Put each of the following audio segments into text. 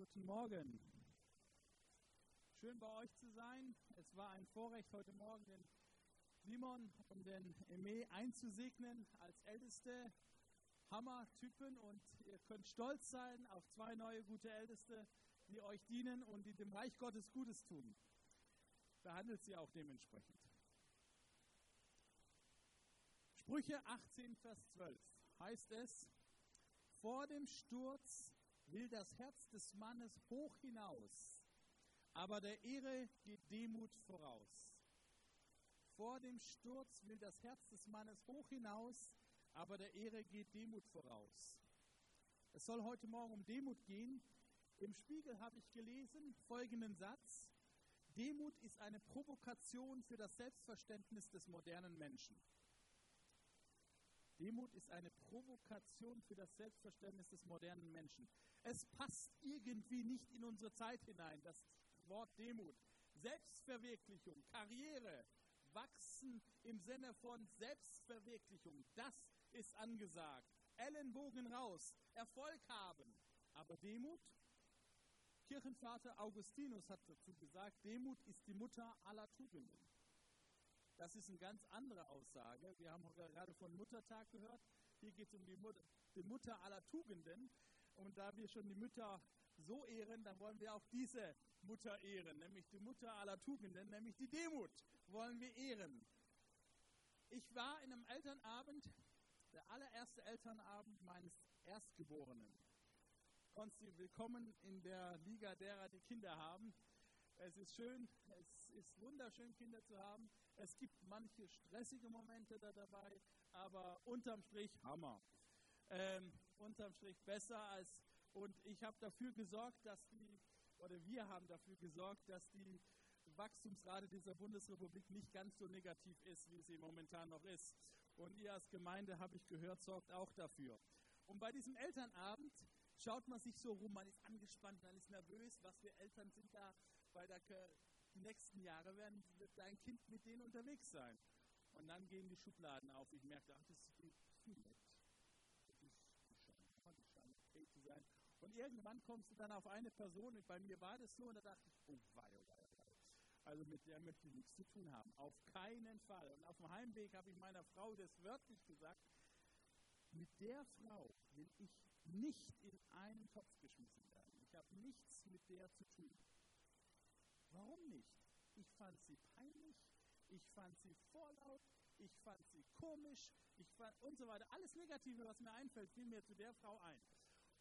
Guten Morgen. Schön bei euch zu sein. Es war ein Vorrecht, heute Morgen den Simon und den Eme einzusegnen als älteste Hammer-Typen. Und ihr könnt stolz sein auf zwei neue gute Älteste, die euch dienen und die dem Reich Gottes Gutes tun. Behandelt sie auch dementsprechend. Sprüche 18, Vers 12 heißt es, vor dem Sturz will das Herz des Mannes hoch hinaus, aber der Ehre geht Demut voraus. Vor dem Sturz will das Herz des Mannes hoch hinaus, aber der Ehre geht Demut voraus. Es soll heute Morgen um Demut gehen. Im Spiegel habe ich gelesen folgenden Satz. Demut ist eine Provokation für das Selbstverständnis des modernen Menschen. Demut ist eine Provokation für das Selbstverständnis des modernen Menschen. Es passt irgendwie nicht in unsere Zeit hinein, das Wort Demut. Selbstverwirklichung, Karriere, Wachsen im Sinne von Selbstverwirklichung, das ist angesagt. Ellenbogen raus, Erfolg haben. Aber Demut? Kirchenvater Augustinus hat dazu gesagt, Demut ist die Mutter aller Tugenden. Das ist eine ganz andere Aussage. Wir haben gerade von Muttertag gehört. Hier geht es um die Mutter, die Mutter aller Tugenden. Und da wir schon die Mütter so ehren, dann wollen wir auch diese Mutter ehren, nämlich die Mutter aller Tugenden, nämlich die Demut wollen wir ehren. Ich war in einem Elternabend, der allererste Elternabend meines Erstgeborenen. Konsti, willkommen in der Liga derer, die Kinder haben. Es ist schön, es ist wunderschön, Kinder zu haben. Es gibt manche stressige Momente da dabei, aber unterm Strich Hammer. Ähm, unterm Strich besser als, und ich habe dafür gesorgt, dass die, oder wir haben dafür gesorgt, dass die Wachstumsrate dieser Bundesrepublik nicht ganz so negativ ist, wie sie momentan noch ist. Und ihr als Gemeinde, habe ich gehört, sorgt auch dafür. Und bei diesem Elternabend schaut man sich so rum, man ist angespannt, man ist nervös, was wir Eltern sind da bei der die nächsten Jahre werden, wird dein Kind mit denen unterwegs sein. Und dann gehen die Schubladen auf. Ich merkte, ach, das ist viel nett. Das ist, scheint okay zu sein. Und irgendwann kommst du dann auf eine Person, bei mir war das so, und da dachte ich, oh wei, oh wei, oh wei. Also mit der möchte ich nichts zu tun haben. Auf keinen Fall. Und auf dem Heimweg habe ich meiner Frau das wörtlich gesagt, mit der Frau will ich nicht in einen Topf geschmissen werden. Ich habe nichts mit der zu tun. Warum nicht? Ich fand sie peinlich, ich fand sie vorlaut, ich fand sie komisch, ich fand und so weiter. Alles Negative, was mir einfällt, fiel mir zu der Frau ein.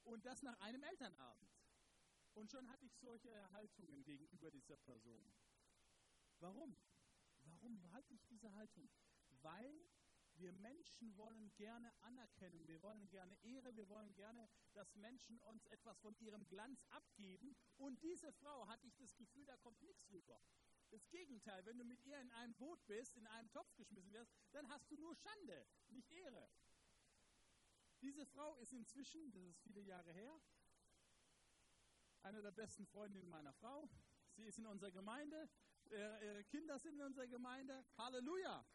Und das nach einem Elternabend. Und schon hatte ich solche Haltungen gegenüber dieser Person. Warum? Warum halte ich diese Haltung? Weil wir Menschen wollen gerne Anerkennung, wir wollen gerne Ehre, wir wollen gerne, dass Menschen uns etwas von ihrem Glanz abgeben. Und diese Frau hatte ich das Gefühl, da kommt nichts rüber. Das Gegenteil, wenn du mit ihr in einem Boot bist, in einem Topf geschmissen wirst, dann hast du nur Schande, nicht Ehre. Diese Frau ist inzwischen, das ist viele Jahre her, eine der besten Freundinnen meiner Frau. Sie ist in unserer Gemeinde, ihre Kinder sind in unserer Gemeinde. Halleluja!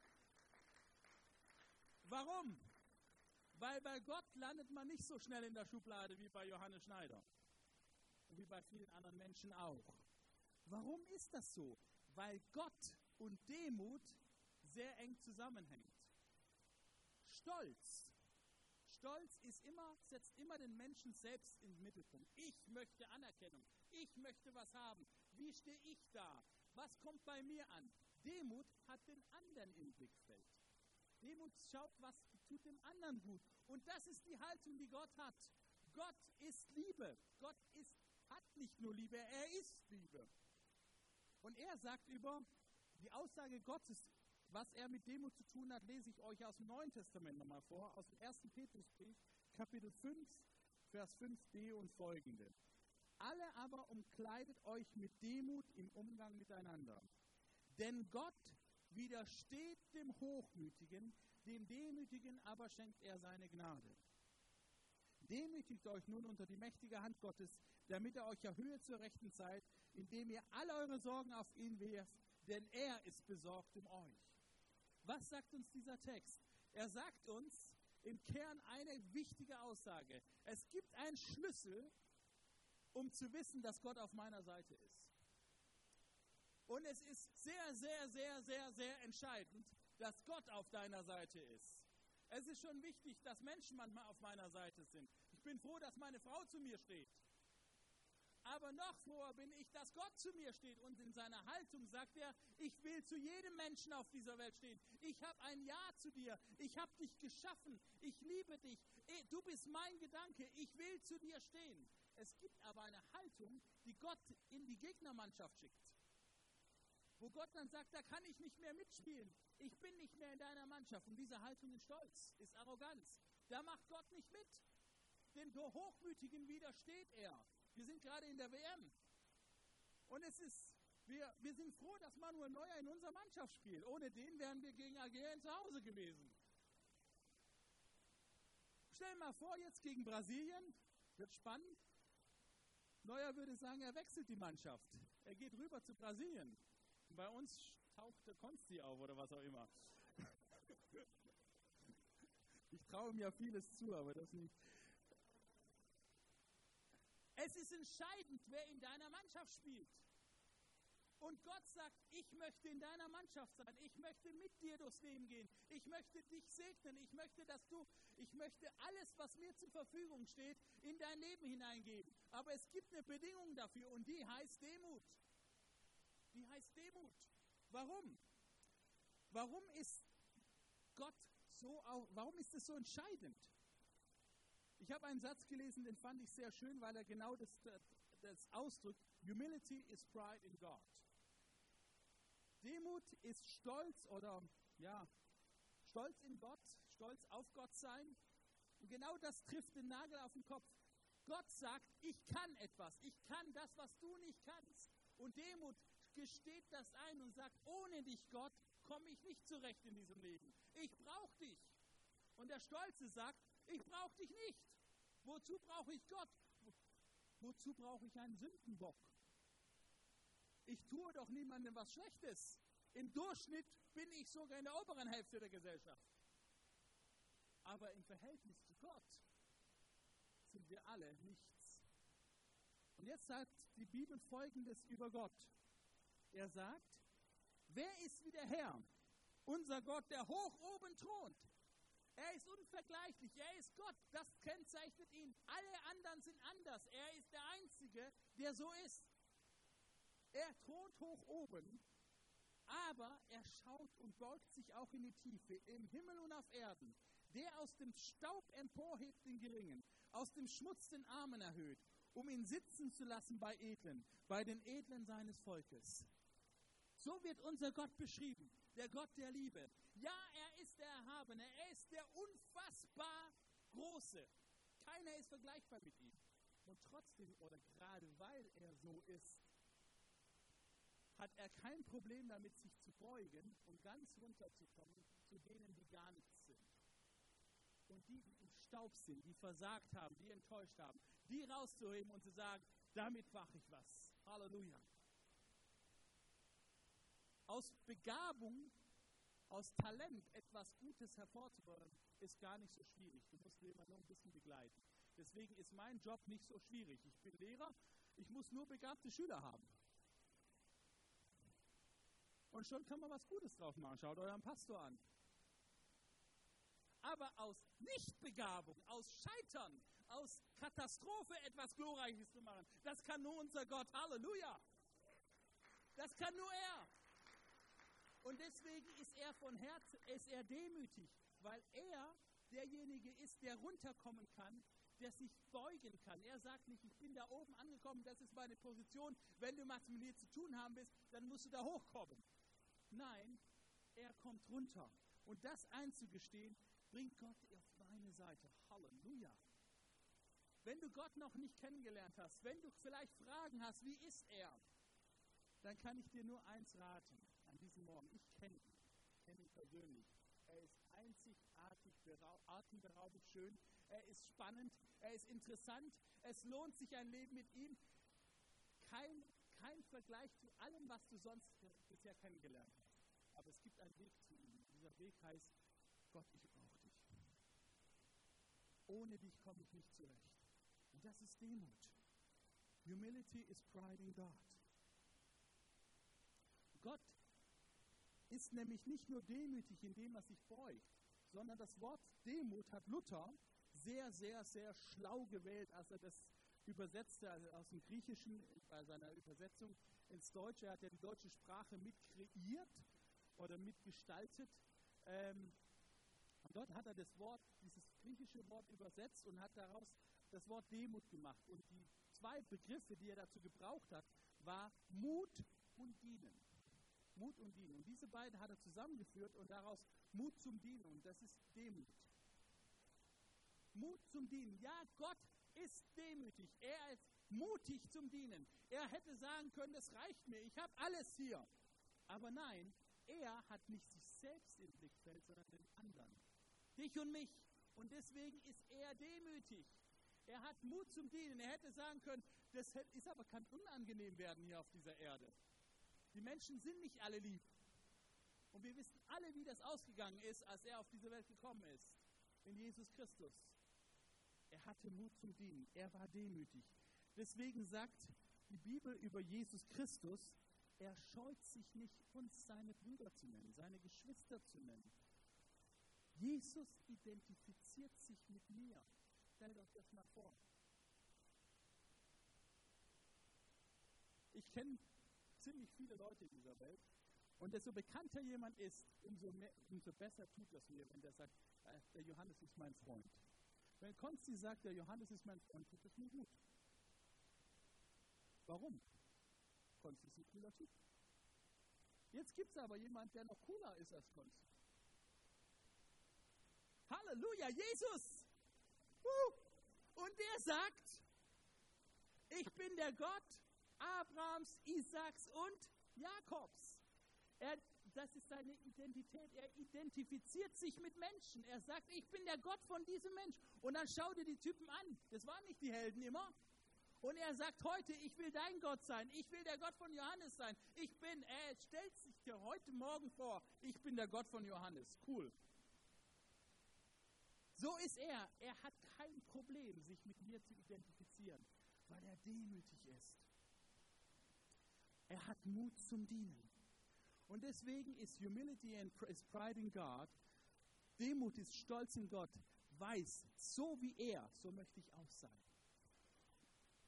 Warum? Weil bei Gott landet man nicht so schnell in der Schublade wie bei Johannes Schneider. Und wie bei vielen anderen Menschen auch. Warum ist das so? Weil Gott und Demut sehr eng zusammenhängt. Stolz. Stolz ist immer, setzt immer den Menschen selbst in den Mittelpunkt. Ich möchte Anerkennung. Ich möchte was haben. Wie stehe ich da? Was kommt bei mir an? Demut hat den anderen im Blickfeld. Demut schaut, was tut dem anderen gut. Und das ist die Haltung, die Gott hat. Gott ist Liebe. Gott ist, hat nicht nur Liebe, er ist Liebe. Und er sagt über die Aussage Gottes, was er mit Demut zu tun hat, lese ich euch aus dem Neuen Testament nochmal vor, aus dem 1. Petrusbrief, Kapitel 5, Vers 5b und folgende. Alle aber umkleidet euch mit Demut im Umgang miteinander. Denn Gott widersteht dem Hochmütigen, dem Demütigen aber schenkt er seine Gnade. Demütigt euch nun unter die mächtige Hand Gottes, damit er euch erhöhe zur rechten Zeit, indem ihr alle eure Sorgen auf ihn werft, denn er ist besorgt um euch. Was sagt uns dieser Text? Er sagt uns im Kern eine wichtige Aussage. Es gibt einen Schlüssel, um zu wissen, dass Gott auf meiner Seite ist. Und es ist sehr, sehr, sehr, sehr, sehr entscheidend, dass Gott auf deiner Seite ist. Es ist schon wichtig, dass Menschen manchmal auf meiner Seite sind. Ich bin froh, dass meine Frau zu mir steht. Aber noch froher bin ich, dass Gott zu mir steht und in seiner Haltung sagt er, ich will zu jedem Menschen auf dieser Welt stehen. Ich habe ein Ja zu dir. Ich habe dich geschaffen. Ich liebe dich. Eh, du bist mein Gedanke. Ich will zu dir stehen. Es gibt aber eine Haltung, die Gott in die Gegnermannschaft schickt. Wo Gott dann sagt, da kann ich nicht mehr mitspielen. Ich bin nicht mehr in deiner Mannschaft. Und diese Haltung ist Stolz, ist Arroganz. Da macht Gott nicht mit. Den Hochmütigen widersteht er. Wir sind gerade in der WM. Und es ist, wir, wir sind froh, dass Manuel Neuer in unserer Mannschaft spielt. Ohne den wären wir gegen Algerien zu Hause gewesen. Stell mal vor, jetzt gegen Brasilien, wird spannend. Neuer würde sagen, er wechselt die Mannschaft. Er geht rüber zu Brasilien. Bei uns tauchte Konsti auf oder was auch immer. Ich traue mir vieles zu, aber das nicht. Es ist entscheidend, wer in deiner Mannschaft spielt. Und Gott sagt, ich möchte in deiner Mannschaft sein. Ich möchte mit dir durchs Leben gehen. Ich möchte dich segnen. Ich möchte, dass du, ich möchte alles, was mir zur Verfügung steht, in dein Leben hineingeben. Aber es gibt eine Bedingung dafür und die heißt Demut. Die heißt Demut. Warum? Warum ist Gott so, warum ist es so entscheidend? Ich habe einen Satz gelesen, den fand ich sehr schön, weil er genau das, das ausdrückt. Humility is pride in God. Demut ist Stolz oder ja, Stolz in Gott, Stolz auf Gott sein. Und genau das trifft den Nagel auf den Kopf. Gott sagt, ich kann etwas, ich kann das, was du nicht kannst. Und Demut gesteht das ein und sagt, ohne dich, Gott, komme ich nicht zurecht in diesem Leben. Ich brauche dich. Und der Stolze sagt, ich brauche dich nicht. Wozu brauche ich Gott? Wozu brauche ich einen Sündenbock? Ich tue doch niemandem was Schlechtes. Im Durchschnitt bin ich sogar in der oberen Hälfte der Gesellschaft. Aber im Verhältnis zu Gott sind wir alle nichts. Und jetzt sagt die Bibel Folgendes über Gott. Er sagt, wer ist wie der Herr, unser Gott, der hoch oben thront? Er ist unvergleichlich, er ist Gott, das kennzeichnet ihn. Alle anderen sind anders. Er ist der Einzige, der so ist. Er thront hoch oben, aber er schaut und beugt sich auch in die Tiefe, im Himmel und auf Erden. Der aus dem Staub emporhebt den Geringen, aus dem Schmutz den Armen erhöht, um ihn sitzen zu lassen bei Edlen, bei den Edlen seines Volkes. So wird unser Gott beschrieben, der Gott der Liebe. Ja, er ist der Erhabene, er ist der unfassbar Große. Keiner ist vergleichbar mit ihm. Und trotzdem, oder gerade weil er so ist, hat er kein Problem damit, sich zu beugen und ganz runterzukommen zu denen, die gar nichts sind. Und die, die im Staub sind, die versagt haben, die enttäuscht haben, die rauszuheben und zu sagen, damit mache ich was. Halleluja. Aus Begabung, aus Talent etwas Gutes hervorzubringen, ist gar nicht so schwierig. Du musst jemanden nur ein bisschen begleiten. Deswegen ist mein Job nicht so schwierig. Ich bin Lehrer, ich muss nur begabte Schüler haben. Und schon kann man was Gutes drauf machen. Schaut euren Pastor an. Aber aus Nichtbegabung, aus Scheitern, aus Katastrophe etwas Glorreiches zu machen, das kann nur unser Gott. Halleluja! Das kann nur er. Und deswegen ist er von Herzen, ist er demütig, weil er derjenige ist, der runterkommen kann, der sich beugen kann. Er sagt nicht, ich bin da oben angekommen, das ist meine Position. Wenn du was mit mir zu tun haben willst, dann musst du da hochkommen. Nein, er kommt runter. Und das einzugestehen, bringt Gott auf deine Seite. Halleluja. Wenn du Gott noch nicht kennengelernt hast, wenn du vielleicht Fragen hast, wie ist er, dann kann ich dir nur eins raten diesem Morgen. Ich kenne ihn, kenne ihn persönlich. Er ist einzigartig, atemberaubend schön. Er ist spannend, er ist interessant. Es lohnt sich ein Leben mit ihm. Kein, kein Vergleich zu allem, was du sonst bisher kennengelernt hast. Aber es gibt einen Weg zu ihm. Dieser Weg heißt, Gott, ich brauche dich. Ohne dich komme ich nicht zurecht. Und das ist Demut. Humility is pride in God. Gott ist nämlich nicht nur demütig in dem, was sich beugt, sondern das Wort Demut hat Luther sehr, sehr, sehr schlau gewählt, als er das übersetzte also aus dem Griechischen bei seiner Übersetzung ins Deutsche. Er hat ja die deutsche Sprache mit kreiert oder mitgestaltet. Ähm, und dort hat er das Wort, dieses griechische Wort übersetzt und hat daraus das Wort Demut gemacht. Und die zwei Begriffe, die er dazu gebraucht hat, war Mut und Dienen. Mut und Dienen. Und diese beiden hat er zusammengeführt und daraus Mut zum Dienen. Und das ist Demut. Mut zum Dienen. Ja, Gott ist demütig. Er ist mutig zum Dienen. Er hätte sagen können, das reicht mir, ich habe alles hier. Aber nein, er hat nicht sich selbst im Blickfeld, sondern den anderen. Dich und mich. Und deswegen ist er demütig. Er hat Mut zum Dienen. Er hätte sagen können, das ist aber kann unangenehm werden hier auf dieser Erde. Die Menschen sind nicht alle lieb. Und wir wissen alle, wie das ausgegangen ist, als er auf diese Welt gekommen ist. In Jesus Christus. Er hatte Mut zum Dienen. Er war demütig. Deswegen sagt die Bibel über Jesus Christus, er scheut sich nicht, uns seine Brüder zu nennen, seine Geschwister zu nennen. Jesus identifiziert sich mit mir. Stellt euch das mal vor. Ich kenne ziemlich viele Leute in dieser Welt. Und desto bekannter jemand ist, umso, mehr, umso besser tut das mir, wenn der sagt, äh, der Johannes ist mein Freund. Wenn Konsti sagt, der Johannes ist mein Freund, tut das mir gut. Warum? Konsti ist ein cooler Typ. Jetzt gibt es aber jemanden, der noch cooler ist als Konsti. Halleluja, Jesus! Und der sagt, ich bin der Gott Abrahams, Isaaks und Jakobs. Er, das ist seine Identität. Er identifiziert sich mit Menschen. Er sagt, ich bin der Gott von diesem Mensch. Und dann schau dir die Typen an. Das waren nicht die Helden immer. Und er sagt heute, ich will dein Gott sein. Ich will der Gott von Johannes sein. Ich bin, er stellt sich dir heute Morgen vor, ich bin der Gott von Johannes. Cool. So ist er. Er hat kein Problem, sich mit mir zu identifizieren, weil er demütig ist. Er hat Mut zum Dienen. Und deswegen ist Humility and Pride in God, Demut ist Stolz in Gott, weiß, so wie er, so möchte ich auch sein.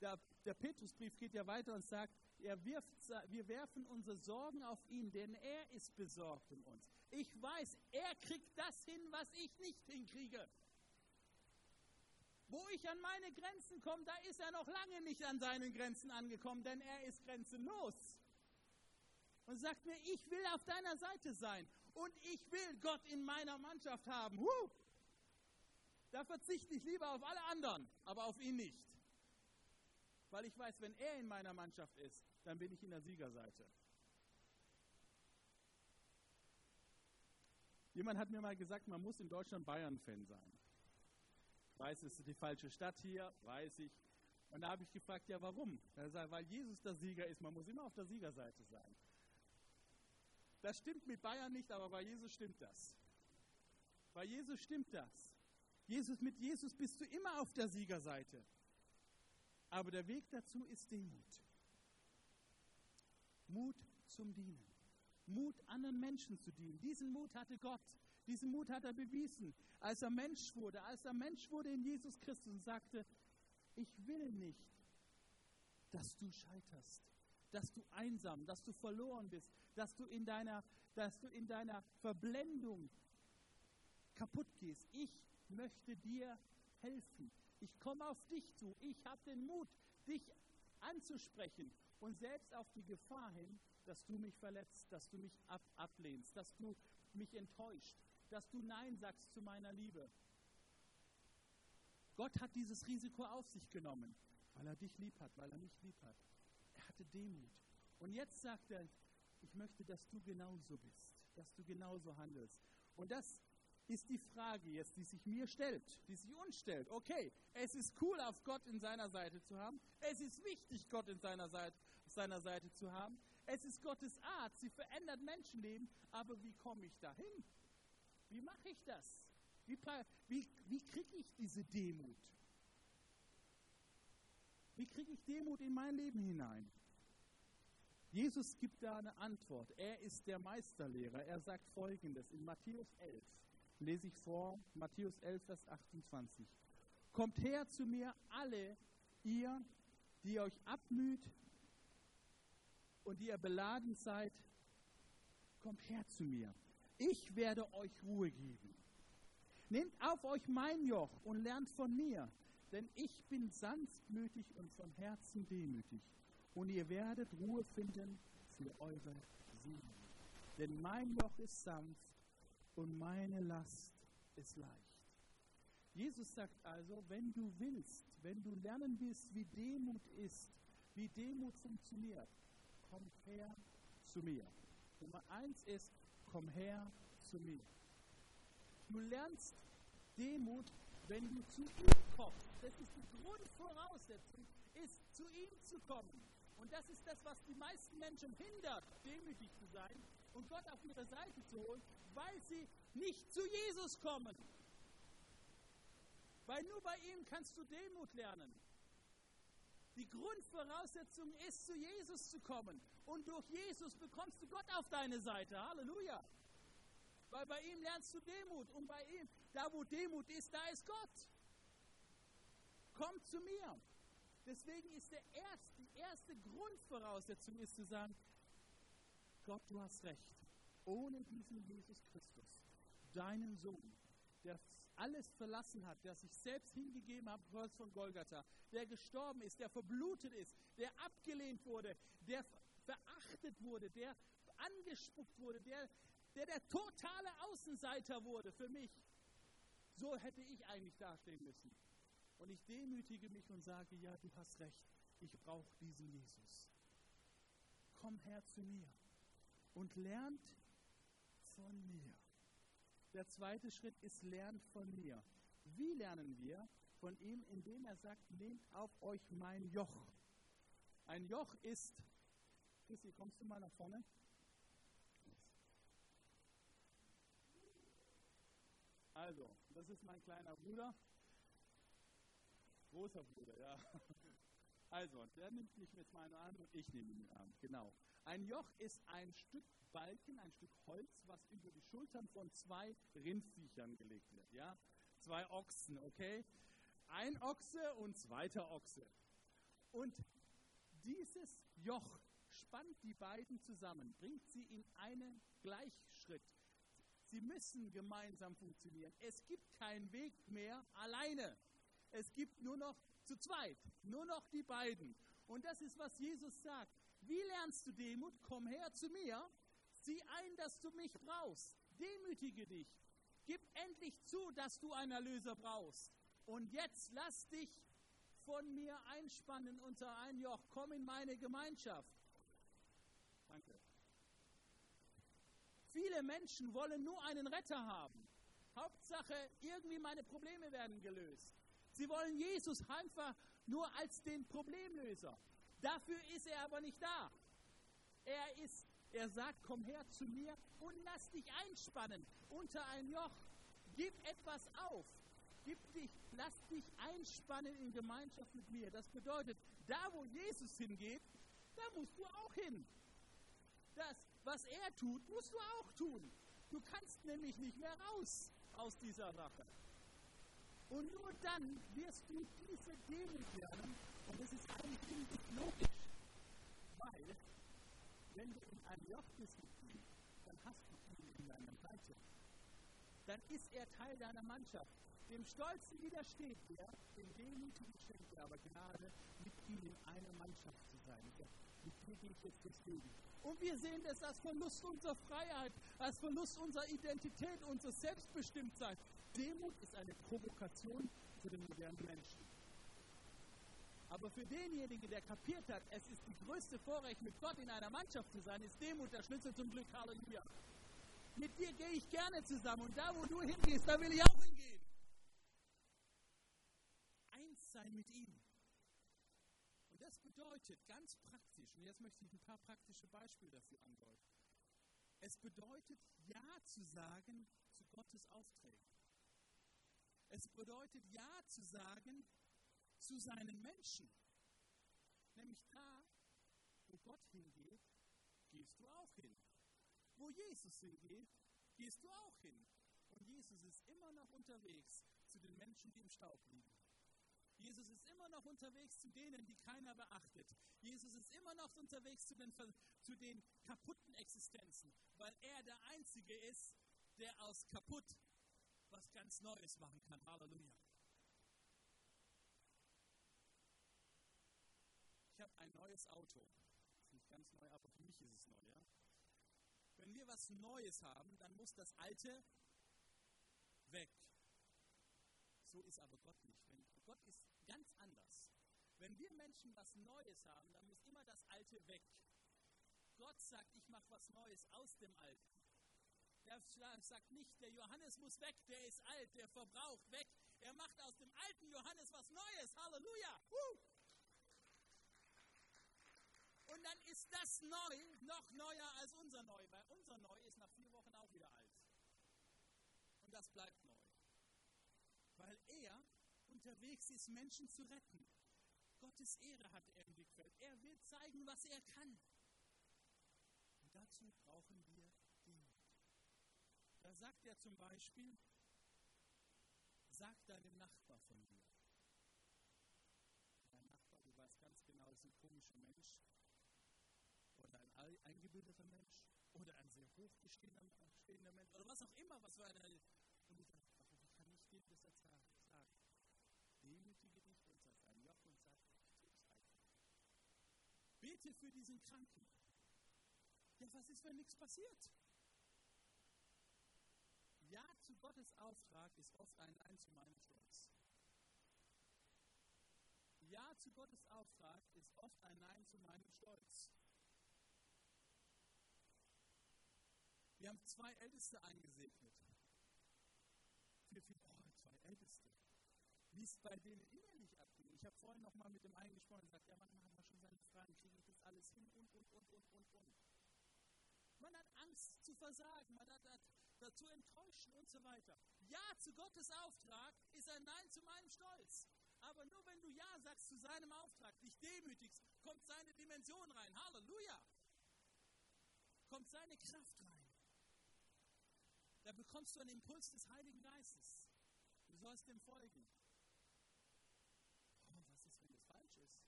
Der, der Petrusbrief geht ja weiter und sagt, er wirft, wir werfen unsere Sorgen auf ihn, denn er ist besorgt um uns. Ich weiß, er kriegt das hin, was ich nicht hinkriege. Wo ich an meine Grenzen komme, da ist er noch lange nicht an seinen Grenzen angekommen, denn er ist grenzenlos. Und sagt mir, ich will auf deiner Seite sein und ich will Gott in meiner Mannschaft haben. Huh! Da verzichte ich lieber auf alle anderen, aber auf ihn nicht. Weil ich weiß, wenn er in meiner Mannschaft ist, dann bin ich in der Siegerseite. Jemand hat mir mal gesagt, man muss in Deutschland Bayern-Fan sein. Weiß, es ist die falsche Stadt hier, weiß ich. Und da habe ich gefragt, ja warum? Er sagt, weil Jesus der Sieger ist, man muss immer auf der Siegerseite sein. Das stimmt mit Bayern nicht, aber bei Jesus stimmt das. Bei Jesus stimmt das. Jesus, mit Jesus bist du immer auf der Siegerseite. Aber der Weg dazu ist Demut. Mut zum Dienen. Mut, anderen Menschen zu dienen. Diesen Mut hatte Gott. Diesen Mut hat er bewiesen, als er Mensch wurde, als er Mensch wurde in Jesus Christus und sagte, ich will nicht, dass du scheiterst, dass du einsam, dass du verloren bist, dass du in deiner, dass du in deiner Verblendung kaputt gehst. Ich möchte dir helfen. Ich komme auf dich zu. Ich habe den Mut, dich anzusprechen und selbst auf die Gefahr hin, dass du mich verletzt, dass du mich ab ablehnst, dass du mich enttäuscht, dass du Nein sagst zu meiner Liebe. Gott hat dieses Risiko auf sich genommen, weil er dich lieb hat, weil er mich lieb hat. Er hatte Demut. Und jetzt sagt er, ich möchte, dass du genauso bist, dass du genauso handelst. Und das ist die Frage jetzt, die sich mir stellt, die sich uns stellt. Okay, es ist cool, auf Gott in seiner Seite zu haben. Es ist wichtig, Gott in seiner Seite, auf seiner Seite zu haben. Es ist Gottes Art, sie verändert Menschenleben. Aber wie komme ich dahin? Wie mache ich das? Wie, wie, wie kriege ich diese Demut? Wie kriege ich Demut in mein Leben hinein? Jesus gibt da eine Antwort. Er ist der Meisterlehrer. Er sagt folgendes in Matthäus 11. Lese ich vor, Matthäus 11, Vers 28. Kommt her zu mir alle ihr, die euch abmüht und die ihr beladen seid, kommt her zu mir. Ich werde euch Ruhe geben. Nehmt auf euch mein Joch und lernt von mir, denn ich bin sanftmütig und von Herzen demütig. Und ihr werdet Ruhe finden für eure Seelen. Denn mein Joch ist sanft und meine Last ist leicht. Jesus sagt also, wenn du willst, wenn du lernen willst, wie Demut ist, wie Demut funktioniert, komm her zu mir. Nummer eins ist, komm her zu mir. Du lernst Demut, wenn du zu ihm kommst. Das ist die Grundvoraussetzung, ist zu ihm zu kommen. Und das ist das, was die meisten Menschen hindert, demütig zu sein und Gott auf ihre Seite zu holen, weil sie nicht zu Jesus kommen. Weil nur bei ihm kannst du Demut lernen. Die Grundvoraussetzung ist, zu Jesus zu kommen. Und durch Jesus bekommst du Gott auf deine Seite. Halleluja. Weil bei ihm lernst du Demut. Und bei ihm, da wo Demut ist, da ist Gott. Komm zu mir. Deswegen ist der erste, die erste Grundvoraussetzung ist zu sagen, Gott, du hast recht. Ohne diesen Jesus Christus, deinen Sohn, der alles verlassen hat, der sich selbst hingegeben hat, Kreuz von Golgatha, der gestorben ist, der verblutet ist, der abgelehnt wurde, der verachtet wurde, der angespuckt wurde, der, der der totale Außenseiter wurde für mich. So hätte ich eigentlich dastehen müssen. Und ich demütige mich und sage, ja, du hast recht, ich brauche diesen Jesus. Komm her zu mir und lernt von mir. Der zweite Schritt ist, lernt von mir. Wie lernen wir von ihm? Indem er sagt, nehmt auf euch mein Joch. Ein Joch ist, Christi, kommst du mal nach vorne? Also, das ist mein kleiner Bruder. Großer Bruder, ja. Also, der nimmt mich mit meinem Arm und ich nehme ihn den Arm. Genau. Ein Joch ist ein Stück Balken, ein Stück Holz, was über die Schultern von zwei Rindviechern gelegt wird. Ja? Zwei Ochsen, okay? Ein Ochse und zweiter Ochse. Und dieses Joch spannt die beiden zusammen, bringt sie in einen Gleichschritt. Sie müssen gemeinsam funktionieren. Es gibt keinen Weg mehr alleine. Es gibt nur noch zu zweit, nur noch die beiden. Und das ist, was Jesus sagt. Wie lernst du Demut? Komm her zu mir Sieh ein, dass du mich brauchst. Demütige dich. Gib endlich zu, dass du einen Erlöser brauchst. Und jetzt lass dich von mir einspannen unter ein Joch. Komm in meine Gemeinschaft. Danke. Viele Menschen wollen nur einen Retter haben. Hauptsache, irgendwie meine Probleme werden gelöst. Sie wollen Jesus einfach nur als den Problemlöser. Dafür ist er aber nicht da. Er ist er sagt, komm her zu mir und lass dich einspannen unter ein Joch. Gib etwas auf. Gib dich, lass dich einspannen in Gemeinschaft mit mir. Das bedeutet, da wo Jesus hingeht, da musst du auch hin. Das, was er tut, musst du auch tun. Du kannst nämlich nicht mehr raus aus dieser Sache. Und nur dann wirst du diese Demut lernen. Und das ist eigentlich logisch. Weil wenn du in einem Joch bist dann hast du ihn in deiner Seite. Dann ist er Teil deiner Mannschaft. Dem Stolzen widersteht er, dem Demütigen schenkt er aber Gnade, mit ihm in einer Mannschaft zu sein. Jetzt durchs Leben. Und wir sehen das als Verlust unserer Freiheit, als Verlust unserer Identität, unserer Selbstbestimmtheit. Demut ist eine Provokation für den modernen Menschen. Aber für denjenigen, der kapiert hat, es ist die größte Vorrecht, mit Gott in einer Mannschaft zu sein, ist Demut der Schlüssel zum Glück. Halleluja. Mit dir gehe ich gerne zusammen und da, wo du hingehst, da will ich auch hingehen. Eins sein mit ihm. Das bedeutet ganz praktisch, und jetzt möchte ich ein paar praktische Beispiele dafür andeuten. Es bedeutet, Ja zu sagen zu Gottes Aufträgen. Es bedeutet, Ja zu sagen zu seinen Menschen. Nämlich da, wo Gott hingeht, gehst du auch hin. Wo Jesus hingeht, gehst du auch hin. Und Jesus ist immer noch unterwegs zu den Menschen, die im Staub liegen. Jesus ist immer noch unterwegs zu denen, die keiner beachtet. Jesus ist immer noch unterwegs zu den, zu den kaputten Existenzen, weil er der Einzige ist, der aus kaputt was ganz Neues machen kann. Halleluja. Ich habe ein neues Auto. Ist nicht ganz neu, aber für mich ist es neu. Ja? Wenn wir was Neues haben, dann muss das Alte weg. So ist aber Gott nicht. Wenn, Gott ist. Wenn wir Menschen was Neues haben, dann muss immer das Alte weg. Gott sagt, ich mache was Neues aus dem Alten. Er sagt nicht, der Johannes muss weg, der ist alt, der verbraucht weg. Er macht aus dem alten Johannes was Neues. Halleluja! Und dann ist das neu noch neuer als unser Neu, weil unser Neu ist nach vier Wochen auch wieder alt. Und das bleibt neu. Weil er unterwegs ist, Menschen zu retten. Gottes Ehre hat er im Blickfeld. Er will zeigen, was er kann. Und dazu brauchen wir da sagt er zum Beispiel, sag deinem Nachbar von mir. Dein Nachbar, du weißt ganz genau, ist ein komischer Mensch oder ein eingebildeter Mensch oder ein sehr hochgestehender Mensch oder was auch immer, was war eine. Und ich dachte, aber wie kann ich dir das jetzt sagen? Demütige dich unter sein Joch und sag, ich tue es einfach. Bete für diesen Kranken. Ja, was ist, wenn nichts passiert? Ja zu Gottes Auftrag ist oft ein Nein zu meinem Stolz. Ja zu Gottes Auftrag ist oft ein Nein zu meinem Stolz. Wir haben zwei Älteste eingesegnet. Für viel, oh, zwei Älteste. Es bei denen innerlich abging. Ich habe vorhin noch mal mit dem einen gesprochen und gesagt, ja, manchmal hat man schon seine Fragen, kriege ich das alles hin und, und, und, und, und, und. Man hat Angst zu versagen, man hat, hat dazu enttäuschen und so weiter. Ja zu Gottes Auftrag ist ein Nein zu meinem Stolz. Aber nur wenn du Ja sagst zu seinem Auftrag, dich demütigst, kommt seine Dimension rein. Halleluja! Kommt seine Kraft rein. Da bekommst du einen Impuls des Heiligen Geistes. Du sollst dem folgen. Oh, was ist, wenn das falsch ist?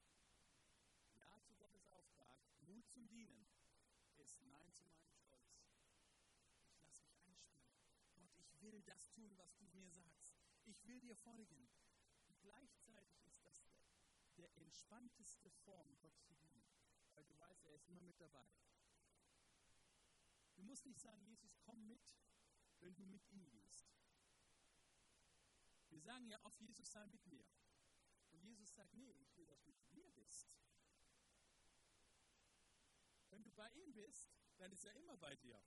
Ja zu Gottes Auftrag, Mut zum Dienen ist Nein zu meinem will das tun, was du mir sagst. Ich will dir folgen. Und gleichzeitig ist das der, der entspannteste Form, Gott zu dienen. Weil du weißt, er ist immer mit dabei. Du musst nicht sagen, Jesus, komm mit, wenn du mit ihm gehst. Wir sagen ja oft, Jesus sei mit mir. Und Jesus sagt, nee, ich will, dass du mit mir bist. Bei ihm bist, dann ist er immer bei dir.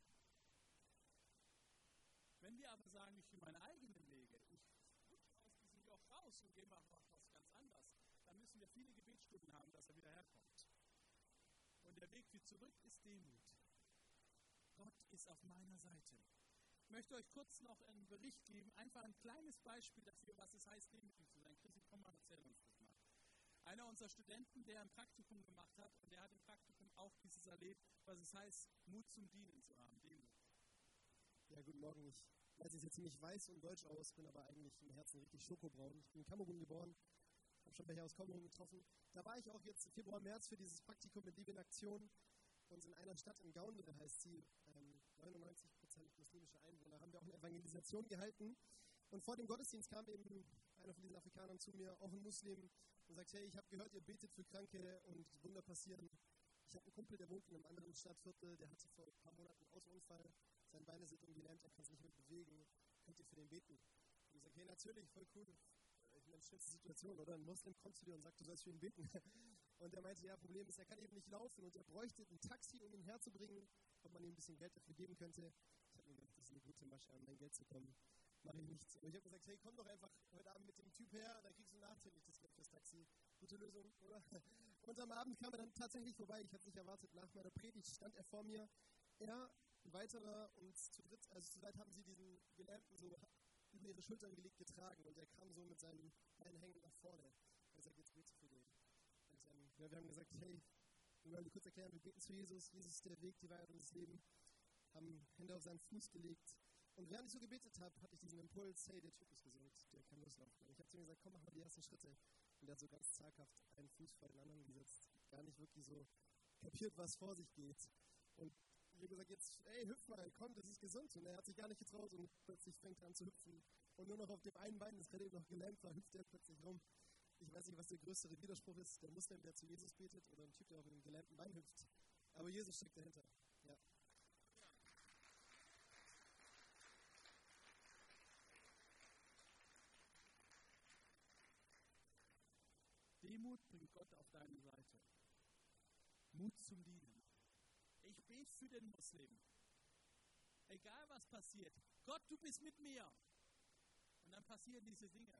Wenn wir aber sagen, ich gehe meine eigenen Wege, ich rutsche aus diesem Joch raus und gehe mal was ganz anderes, dann müssen wir viele Gebetsstunden haben, dass er wieder herkommt. Und der Weg wie zurück ist Demut. Gott ist auf meiner Seite. Ich möchte euch kurz noch einen Bericht geben, einfach ein kleines Beispiel dafür, was es heißt, demütig zu sein. Chrissy, komm mal, erzähl uns das. Einer unserer Studenten, der ein Praktikum gemacht hat, und der hat im Praktikum auch dieses erlebt, was es heißt, Mut zum Dienen zu haben, Demut. Ja, guten Morgen. Ich weiß jetzt ziemlich weiß und deutsch aus, bin aber eigentlich im Herzen richtig schokobraun. Ich bin in Kamerun geboren, habe schon welche aus Kamerun getroffen. Da war ich auch jetzt Februar, März für dieses Praktikum mit Liebe in Aktion. Und in einer Stadt in Gaundere heißt sie, ähm, 99% muslimische Einwohner, haben wir auch eine Evangelisation gehalten. Und vor dem Gottesdienst kam eben einer von diesen Afrikanern zu mir, auch ein Muslim, und sagt, hey, ich habe gehört, ihr betet für Kranke und Wunder passieren. Ich habe einen Kumpel, der wohnt in einem anderen Stadtviertel, der hatte vor ein paar Monaten einen Autounfall seine Beine sind umgelähmt, er kann sich nicht mehr bewegen, könnt ihr für den beten? Und ich sage, hey, natürlich, voll cool. Ich meine, schlimmste Situation, oder? Ein Muslim kommt zu dir und sagt, du sollst für ihn beten. Und er meinte, ja, Problem ist, er kann eben nicht laufen und er bräuchte ein Taxi, um ihn herzubringen, ob man ihm ein bisschen Geld dafür geben könnte. Ich habe mir gedacht, das ist eine gute Masche, an mein Geld zu kommen. Mache ich nichts. Und ich habe gesagt, hey, komm doch einfach heute Abend mit dem Typ her, dann kriegst du nachträglich das Geld fürs Taxi. Gute Lösung, oder? Und am Abend kam er dann tatsächlich vorbei. Ich hatte nicht erwartet, nach meiner Predigt stand er vor mir. Er ein weiterer und zu dritt, also zu zweit haben sie diesen Gelähmten so über ihre Schultern gelegt getragen und er kam so mit seinen Beinen hängend nach vorne. Er sagt, jetzt bete für den. Und ähm, wer wir haben gesagt, hey, wir wollen kurz erklären, wir beten zu Jesus. Jesus ist der Weg, die Wahrheit und das Leben. Haben Hände auf seinen Fuß gelegt. Und während ich so gebetet habe, hatte ich diesen Impuls, hey, der Typ ist gesund, der kann loslaufen. Und ich habe zu ihm gesagt, komm, mach mal die ersten Schritte. Und der hat so ganz zaghaft einen Fuß vor den anderen gesetzt. Gar nicht wirklich so kapiert, was vor sich geht. Und ich habe gesagt, jetzt, ey, hüpf mal, komm, das ist gesund. Und er hat sich gar nicht getraut und plötzlich fängt er an zu hüpfen. Und nur noch auf dem einen Bein, das gerade eben noch gelähmt war, hüpft er plötzlich rum. Ich weiß nicht, was der größere Widerspruch ist, der Muslim, der zu Jesus betet, oder ein Typ, der auf dem gelähmten Bein hüpft. Aber Jesus steckt dahinter. Demut bringt Gott auf deine Seite. Mut zum Dienen. Ich bete für den Muslim. Egal was passiert. Gott, du bist mit mir. Und dann passieren diese Dinge.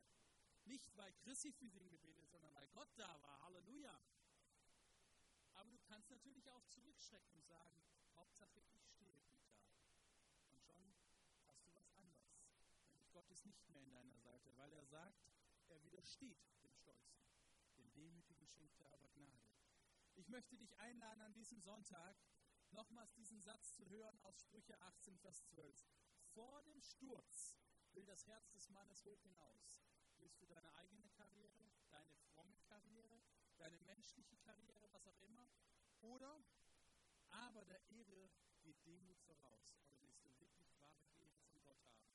Nicht, weil Christi für sie gebetet, sondern weil Gott da war. Halleluja. Aber du kannst natürlich auch zurückschrecken und sagen, Hauptsache ich stehe gut da. Und schon hast du was anderes. Nämlich Gott ist nicht mehr in deiner Seite, weil er sagt, er widersteht dem Stolzen. Dem Demütigen schenkt er aber Gnade. Ich möchte dich einladen, an diesem Sonntag nochmals diesen Satz zu hören aus Sprüche 18, Vers 12. Vor dem Sturz will das Herz des Mannes hoch hinaus. Willst du deine eigene Karriere, deine fromme Karriere, deine menschliche Karriere, was auch immer? Oder aber der Ehre geht Demut voraus. Aber willst du wirklich wahre Ehre von Gott haben?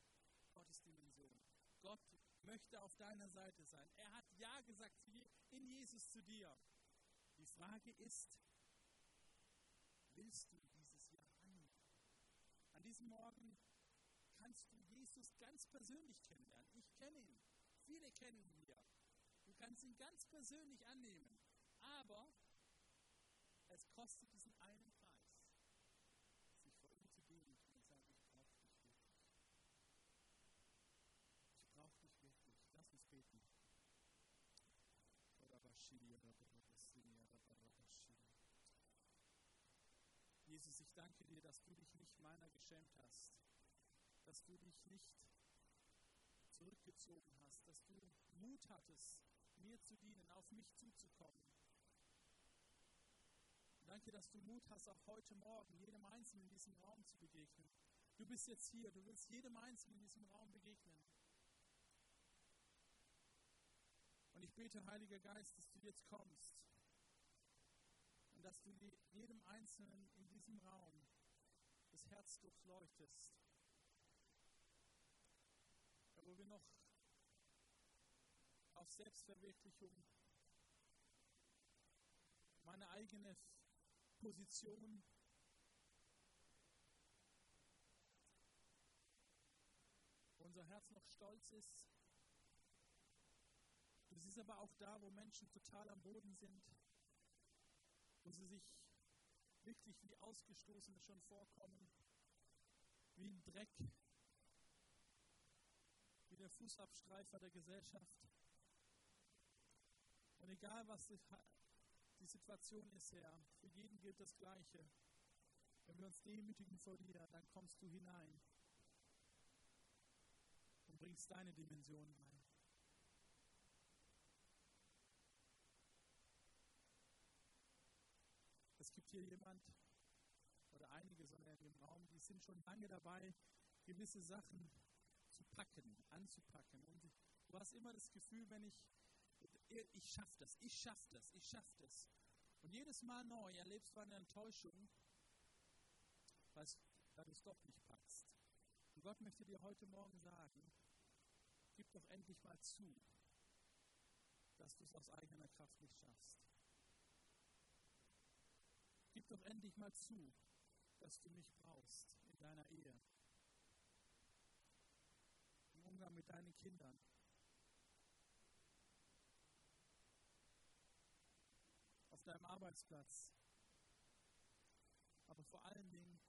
Gottes Dimension. Gott möchte auf deiner Seite sein. Er hat Ja gesagt in Jesus zu dir. Die Frage ist, willst du dieses Ja annehmen? An diesem Morgen kannst du Jesus ganz persönlich kennenlernen. Ich kenne ihn. Viele kennen ihn hier. Du kannst ihn ganz persönlich annehmen. Aber es kostet diesen einen Preis, sich vor ihm zu demütigen und sagen, ich brauche dich wirklich. Ich brauche dich wirklich. Lass uns beten. Jesus, ich danke dir, dass du dich nicht meiner geschämt hast, dass du dich nicht zurückgezogen hast, dass du Mut hattest, mir zu dienen, auf mich zuzukommen. Danke, dass du Mut hast, auch heute Morgen jedem Einzelnen in diesem Raum zu begegnen. Du bist jetzt hier, du willst jedem Einzelnen in diesem Raum begegnen. Und ich bete, Heiliger Geist, dass du jetzt kommst dass du jedem Einzelnen in diesem Raum das Herz durchleuchtest. Da wo wir noch auf Selbstverwirklichung, meine eigene Position, unser Herz noch stolz ist. Du siehst aber auch da, wo Menschen total am Boden sind, wo sie sich wirklich wie Ausgestoßene schon vorkommen, wie ein Dreck, wie der Fußabstreifer der Gesellschaft. Und egal, was die Situation ist, Herr, für jeden gilt das Gleiche. Wenn wir uns demütigen vor dir, dann kommst du hinein und bringst deine Dimension rein. Es gibt hier jemand oder einige sogar in dem Raum, die sind schon lange dabei, gewisse Sachen zu packen, anzupacken. Und du hast immer das Gefühl, wenn ich, ich schaffe das, ich schaffe das, ich schaffe das. Und jedes Mal neu erlebst du eine Enttäuschung, weil du es doch nicht packst. Und Gott möchte dir heute Morgen sagen, gib doch endlich mal zu, dass du es aus eigener Kraft nicht schaffst. Gib doch endlich mal zu, dass du mich brauchst in deiner Ehe, im Umgang mit deinen Kindern. Auf deinem Arbeitsplatz. Aber vor allen Dingen,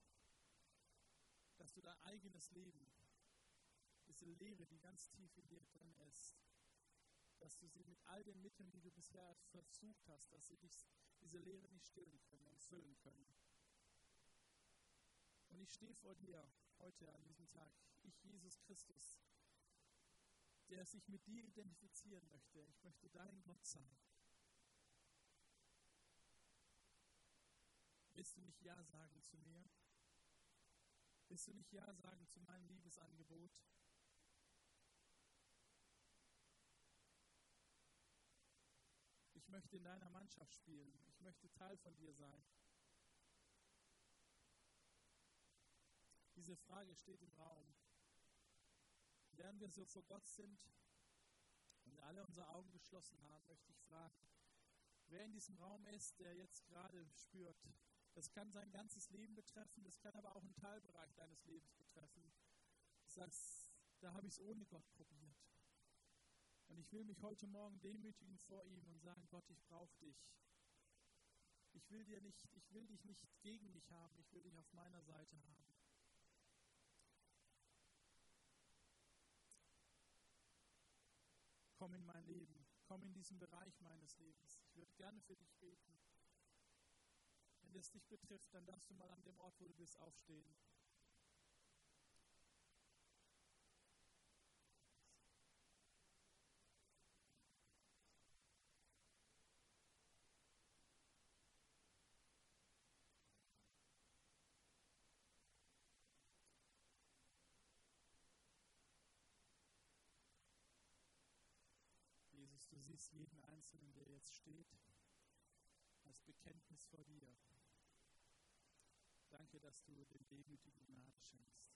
dass du dein eigenes Leben, diese Lehre, die ganz tief in dir drin ist, dass du sie mit all den Mitteln, die du bisher versucht hast, dass sie dich, diese Lehre nicht stillen können und füllen können. Und ich stehe vor dir heute an diesem Tag, ich Jesus Christus, der sich mit dir identifizieren möchte. Ich möchte dein Gott sein. Willst du nicht Ja sagen zu mir? Willst du nicht Ja sagen zu meinem Liebesangebot? Ich möchte in deiner Mannschaft spielen. Ich möchte Teil von dir sein. Diese Frage steht im Raum. Während wir so vor Gott sind und alle unsere Augen geschlossen haben, möchte ich fragen, wer in diesem Raum ist, der jetzt gerade spürt, das kann sein ganzes Leben betreffen, das kann aber auch einen Teilbereich deines Lebens betreffen. Du sagst, da habe ich es ohne Gott probiert. Und ich will mich heute Morgen demütigen vor ihm und sagen, Gott, ich brauche dich. Ich will dir nicht, ich will dich nicht gegen mich haben, ich will dich auf meiner Seite haben. Komm in mein Leben, komm in diesen Bereich meines Lebens. Ich würde gerne für dich beten. Wenn es dich betrifft, dann darfst du mal an dem Ort, wo du bist, aufstehen. Jesus, du siehst jeden Einzelnen, der jetzt steht, als Bekenntnis vor dir. Danke, dass du den Demütigen Gnade schenkst.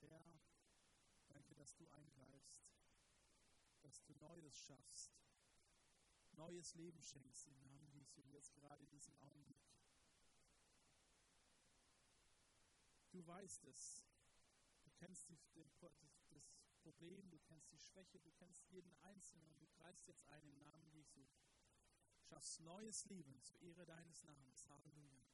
Herr, danke, dass du eingreifst, dass du Neues schaffst, neues Leben schenkst im Namen Jesu, jetzt gerade in diesem Augenblick. Du weißt es. Du kennst die, den, das Problem, du kennst die Schwäche, du kennst jeden Einzelnen und du greifst jetzt ein im Namen Jesu. Schaffst neues Leben zur Ehre deines Namens. Halleluja.